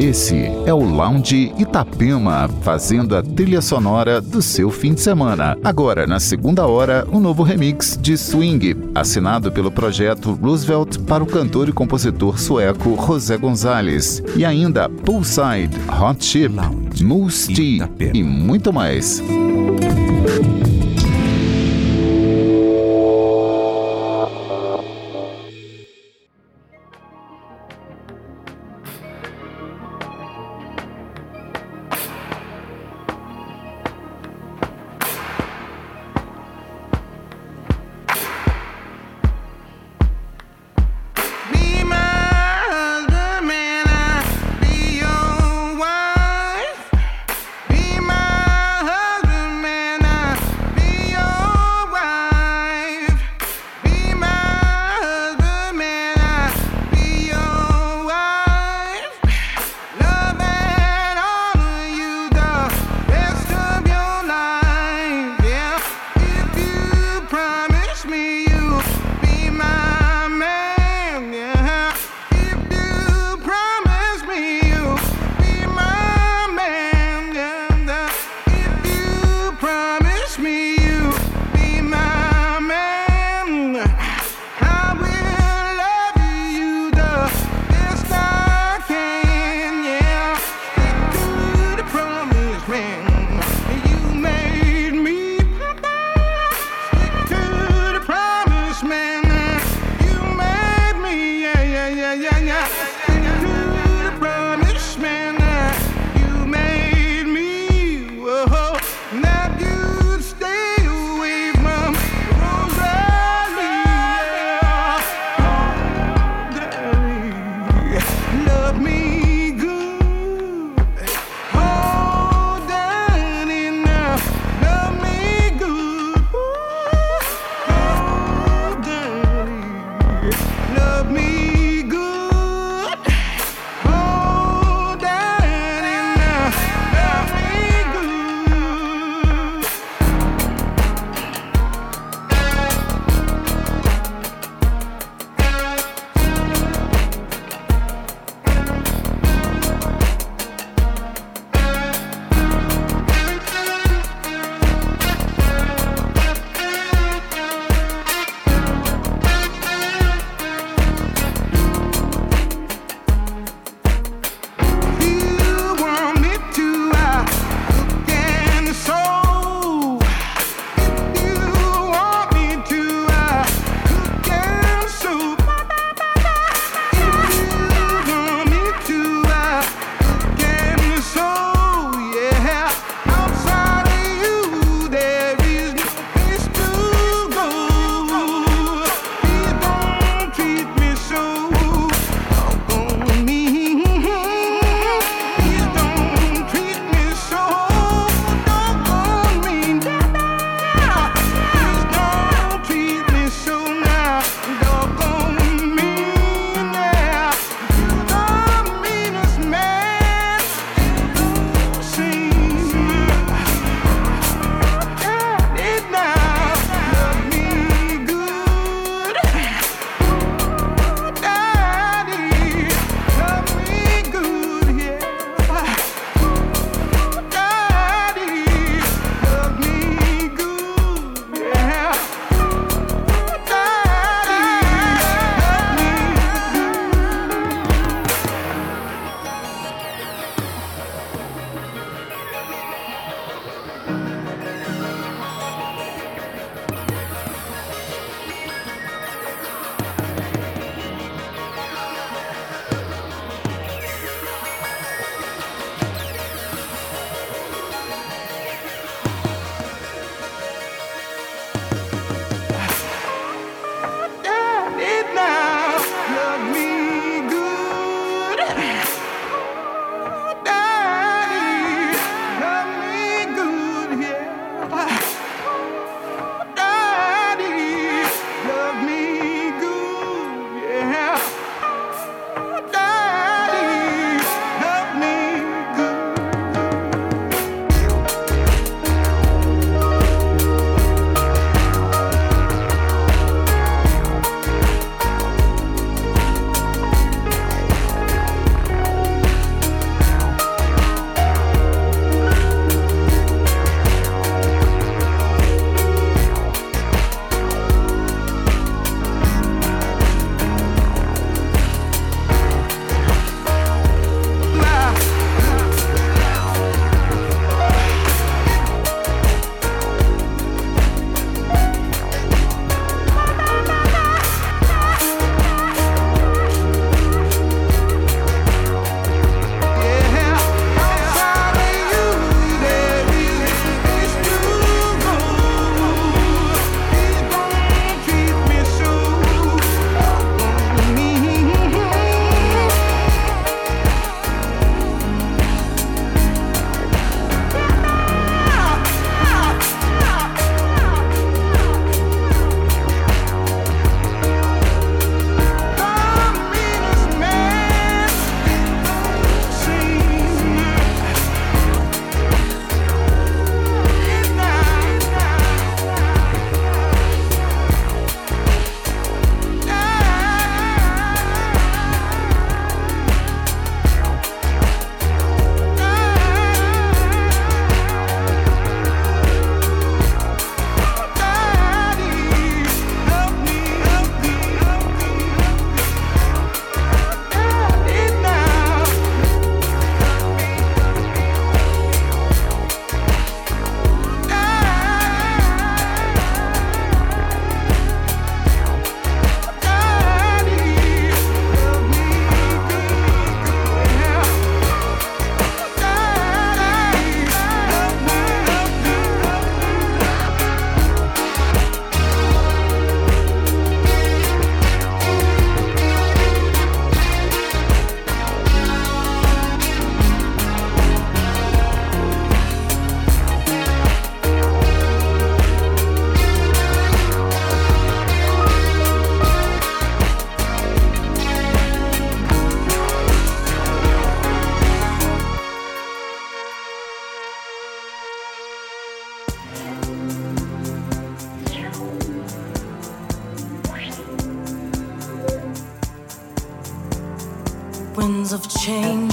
Esse é o Lounge Itapema, fazendo a trilha sonora do seu fim de semana. Agora, na segunda hora, um novo remix de Swing, assinado pelo projeto Roosevelt para o cantor e compositor sueco José Gonzalez. E ainda Poolside, Hot Chip, Moose Tea e muito mais.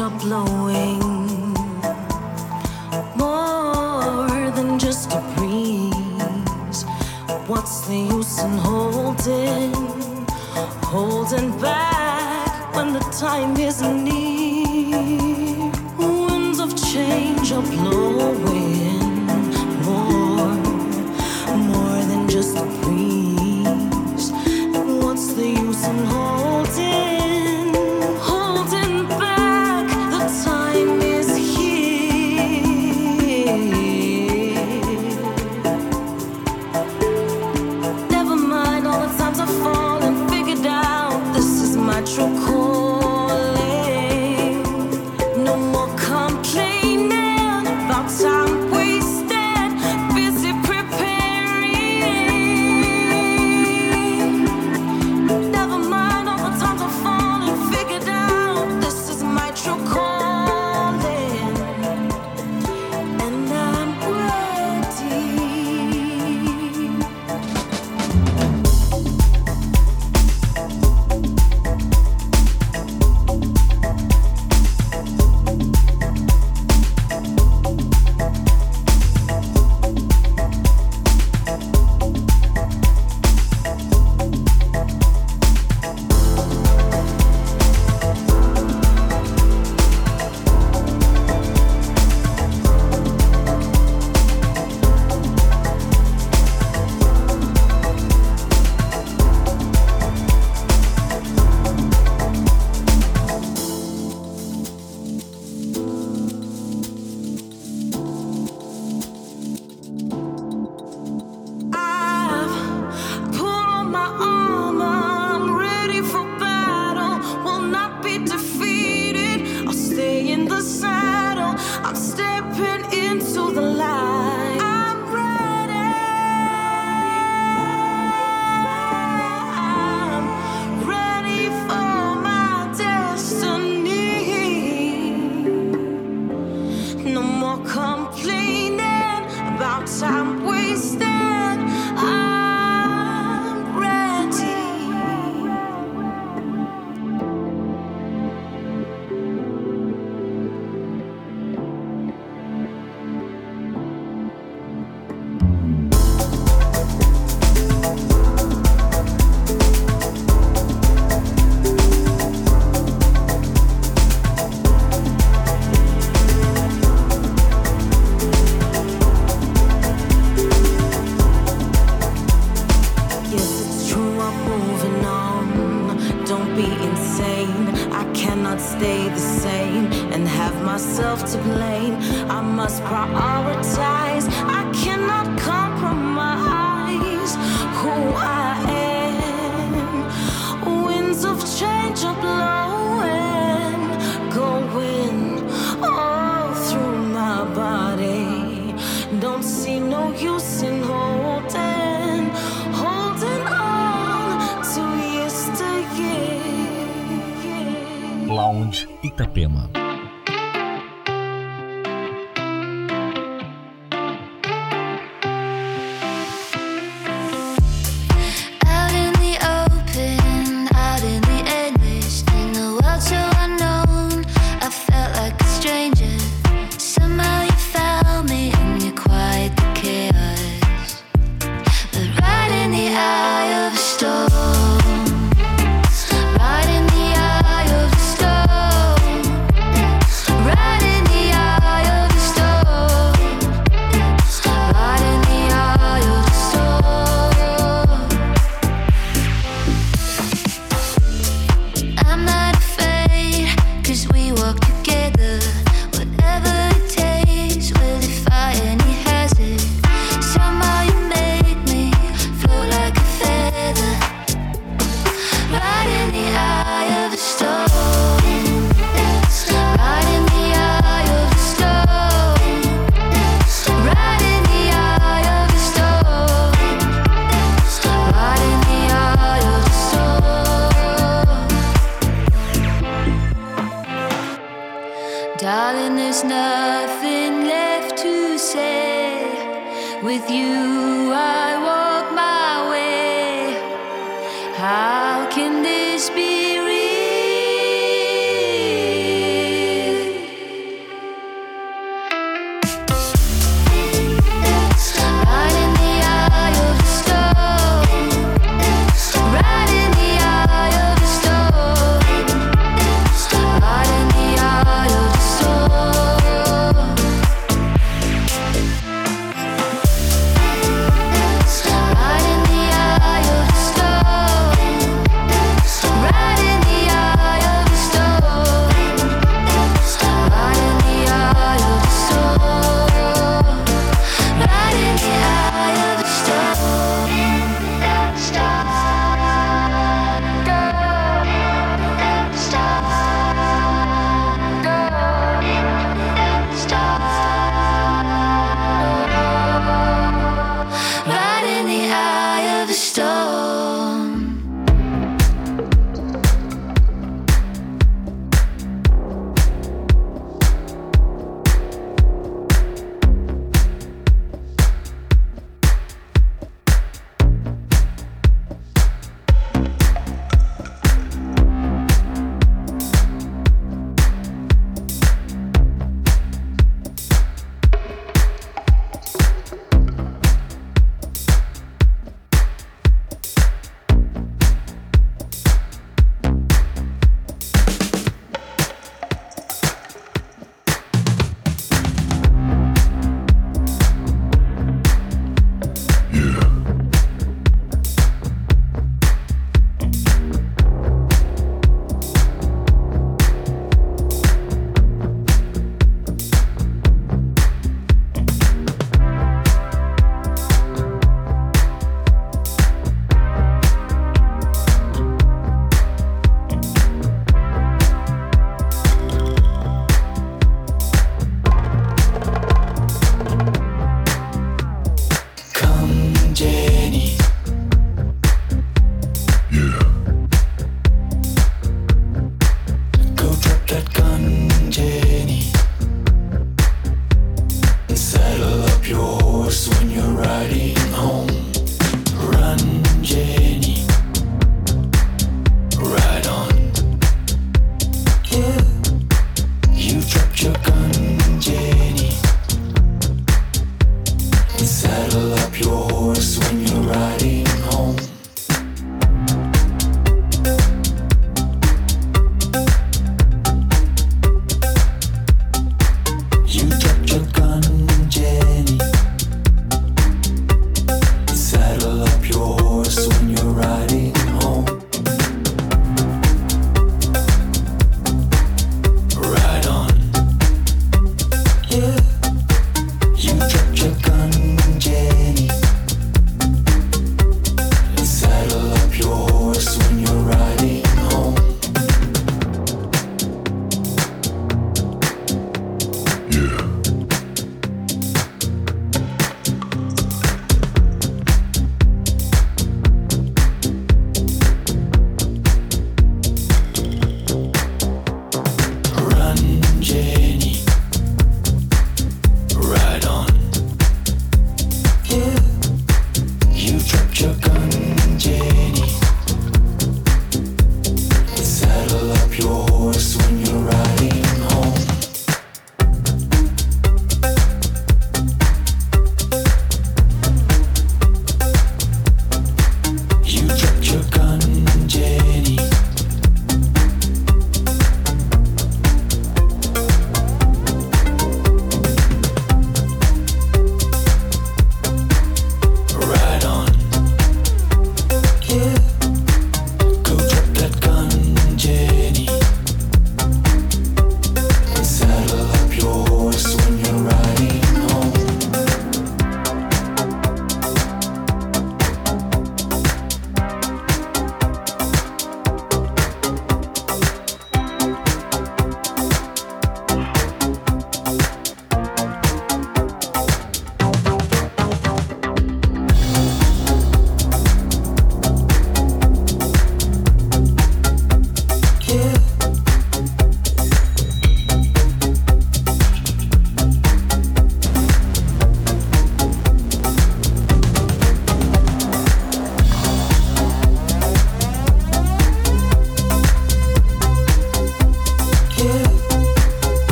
Are blowing more than just a breeze. What's the use in holding, holding back when the time is near? Winds of change are blowing more, more than just a breeze. What's the use in holding?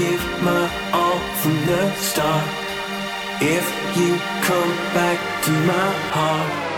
give my all from the start. If you come back to my heart.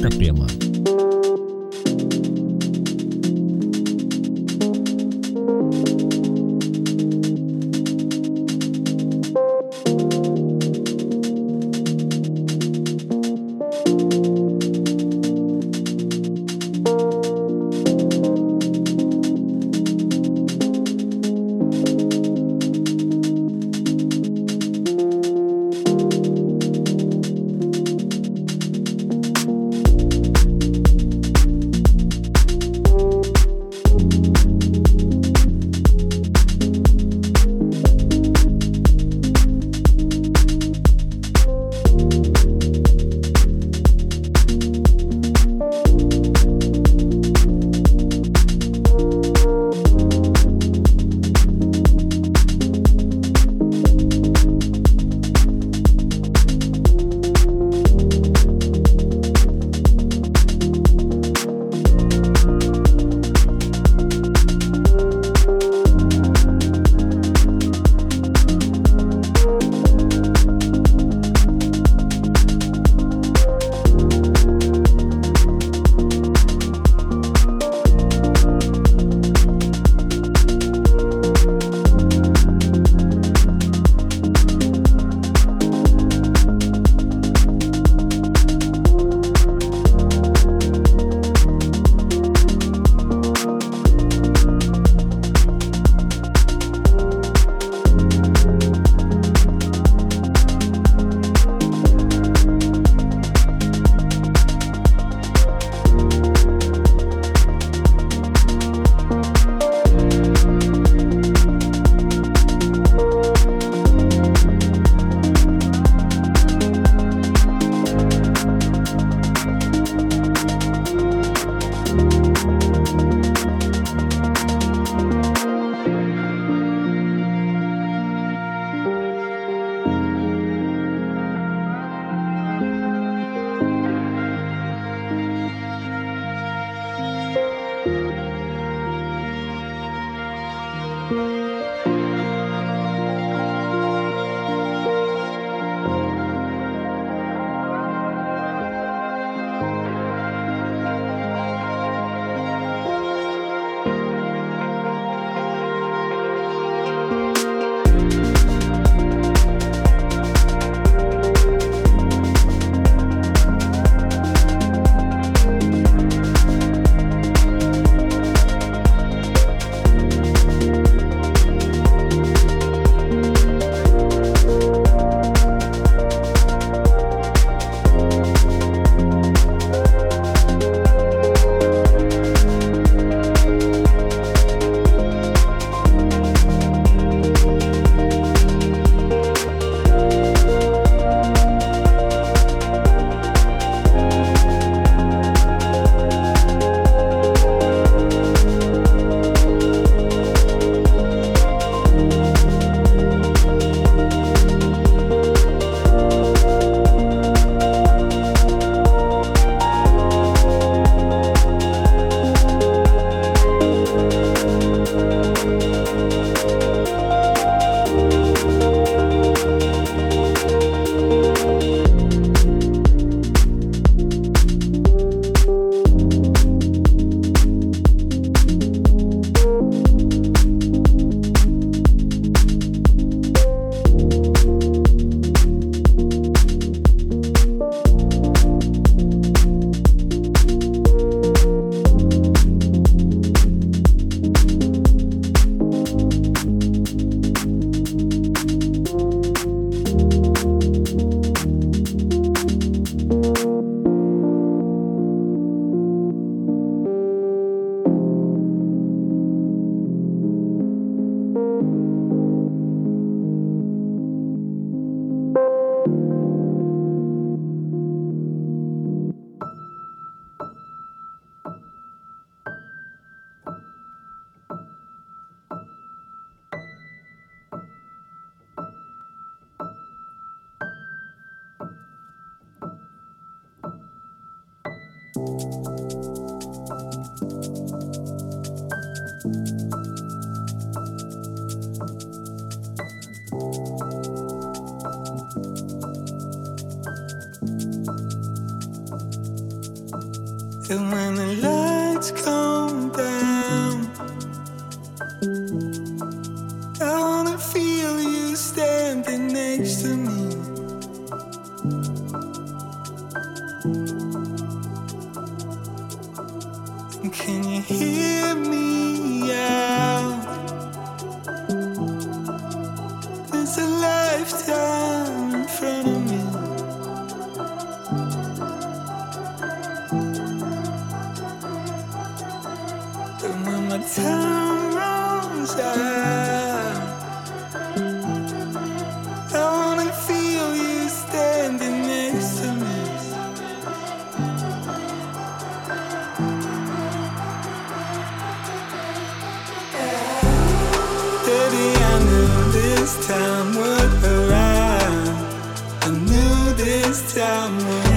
Itapema. When time runs out, I wanna feel you standing next to me. Baby, I knew this time would arrive. I knew this time would.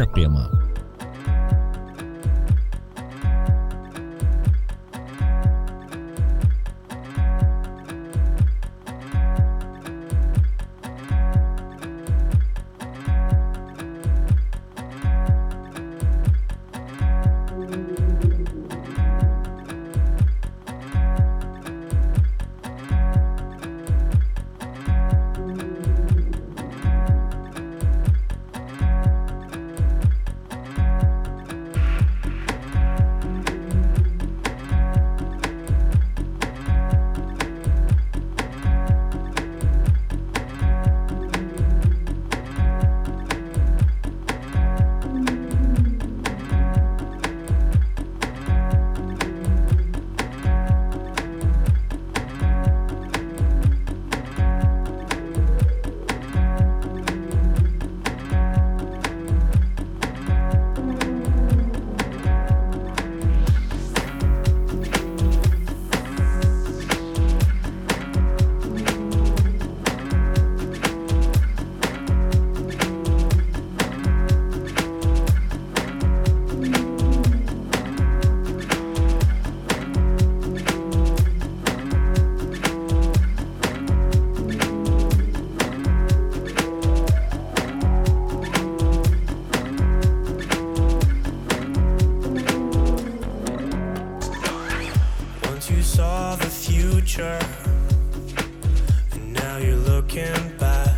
Itapema. saw the future, and now you're looking back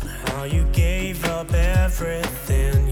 on how you gave up everything.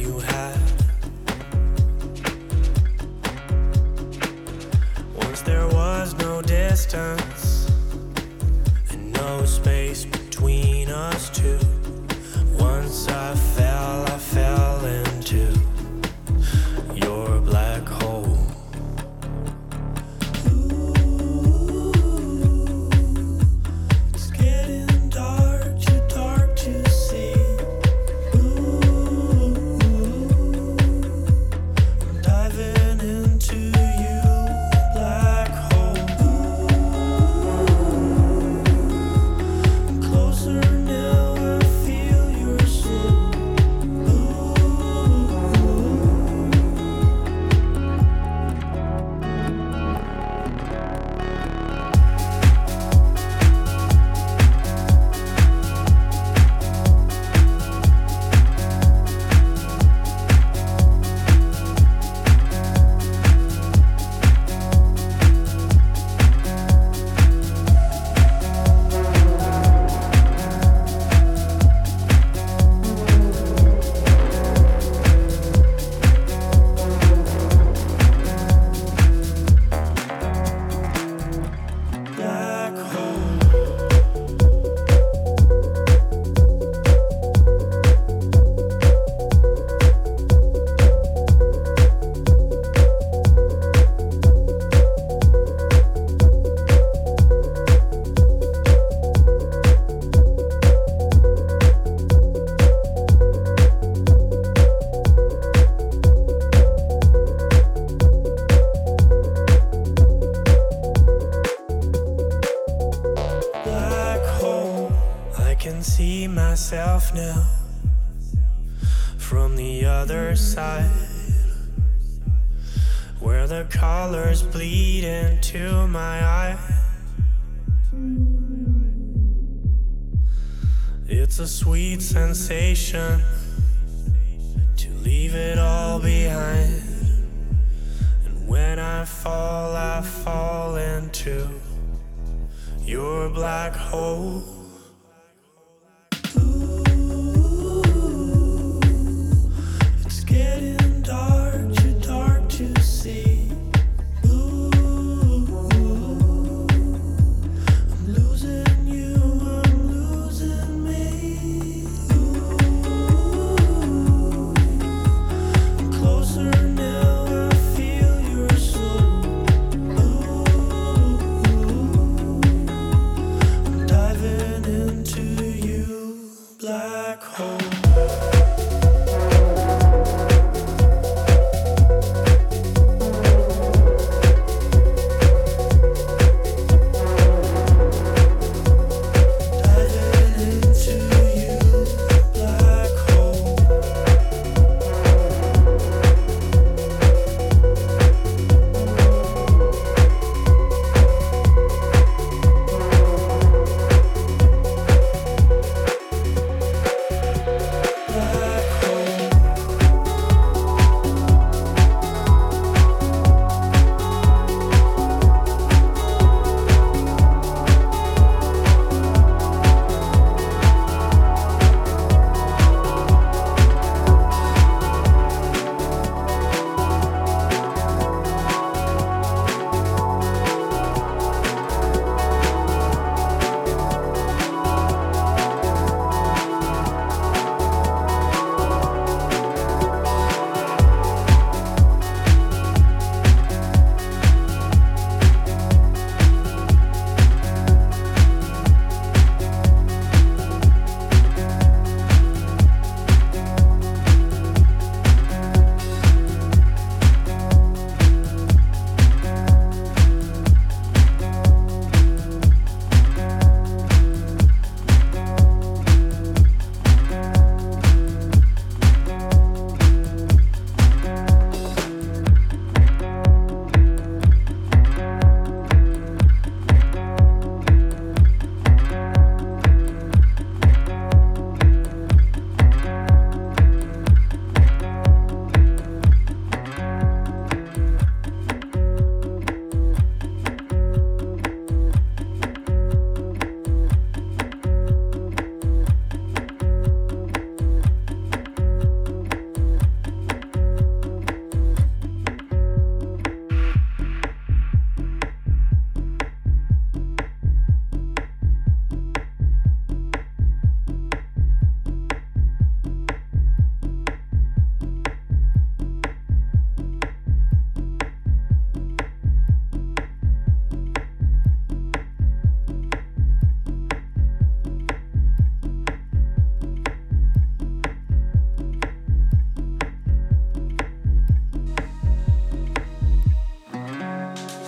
sensation.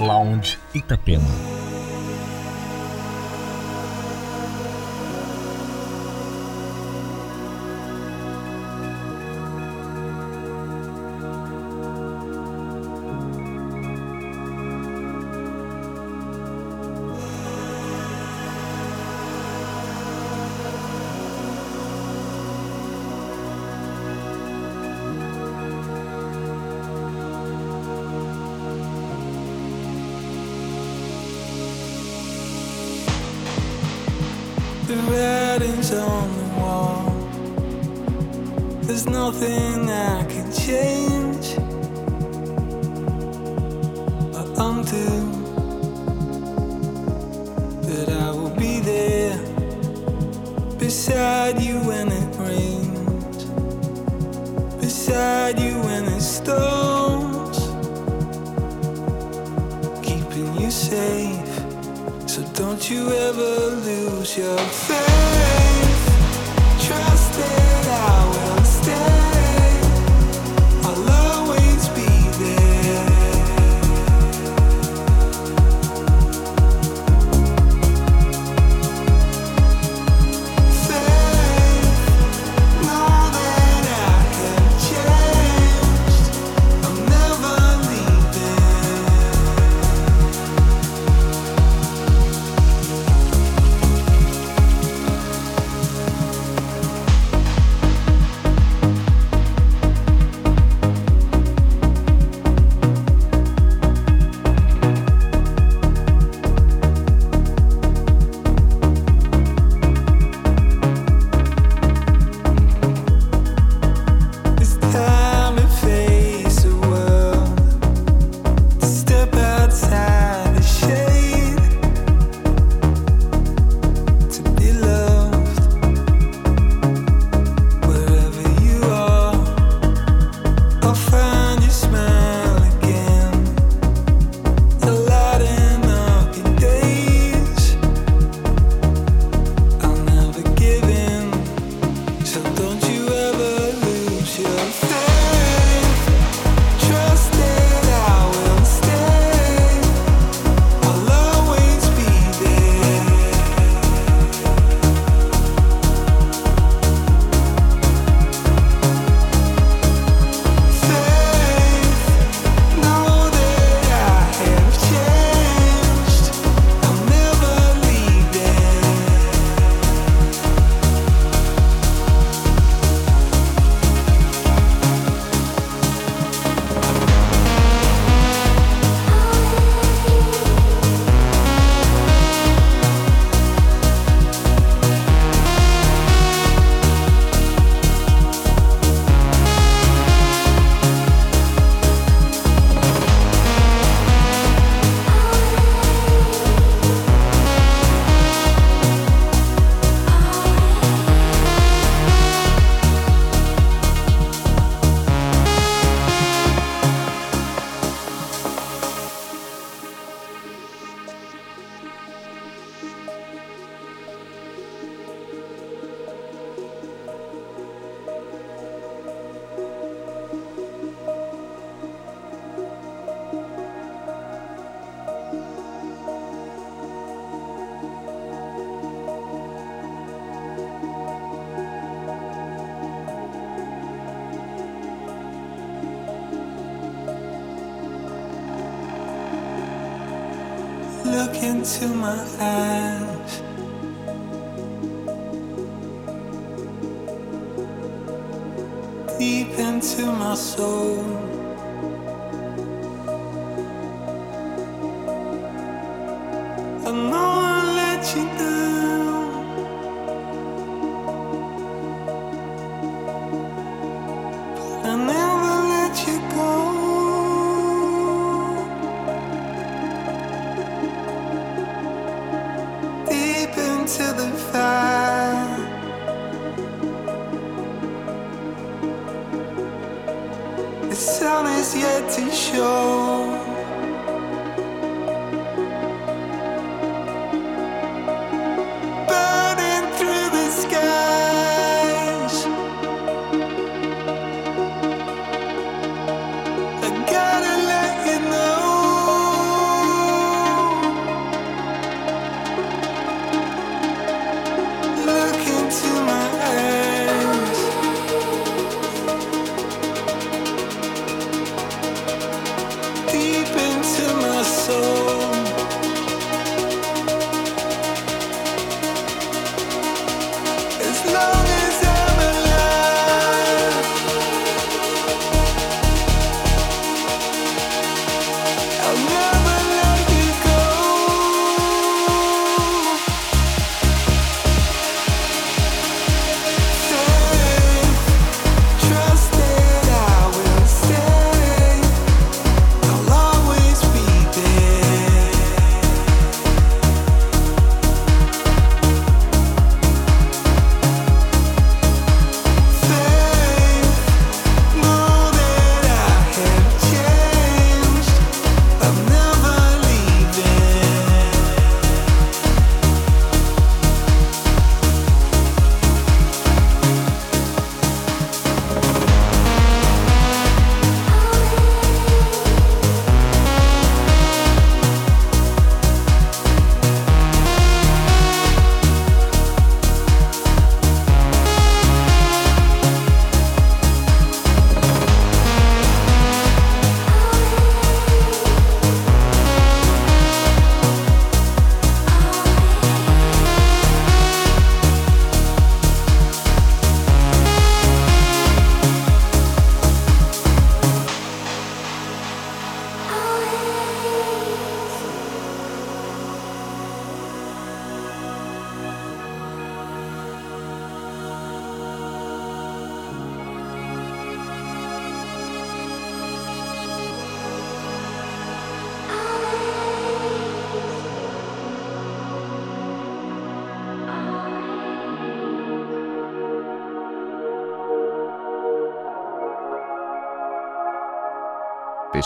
Lounge Itapema. Into my eyes. Deep into my soul.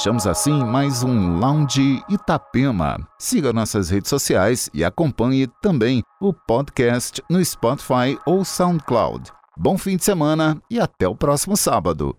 Fechamos assim mais um Lounge Itapema. Siga nossas redes sociais e acompanhe também o podcast no Spotify ou SoundCloud. Bom fim de semana e até o próximo sábado.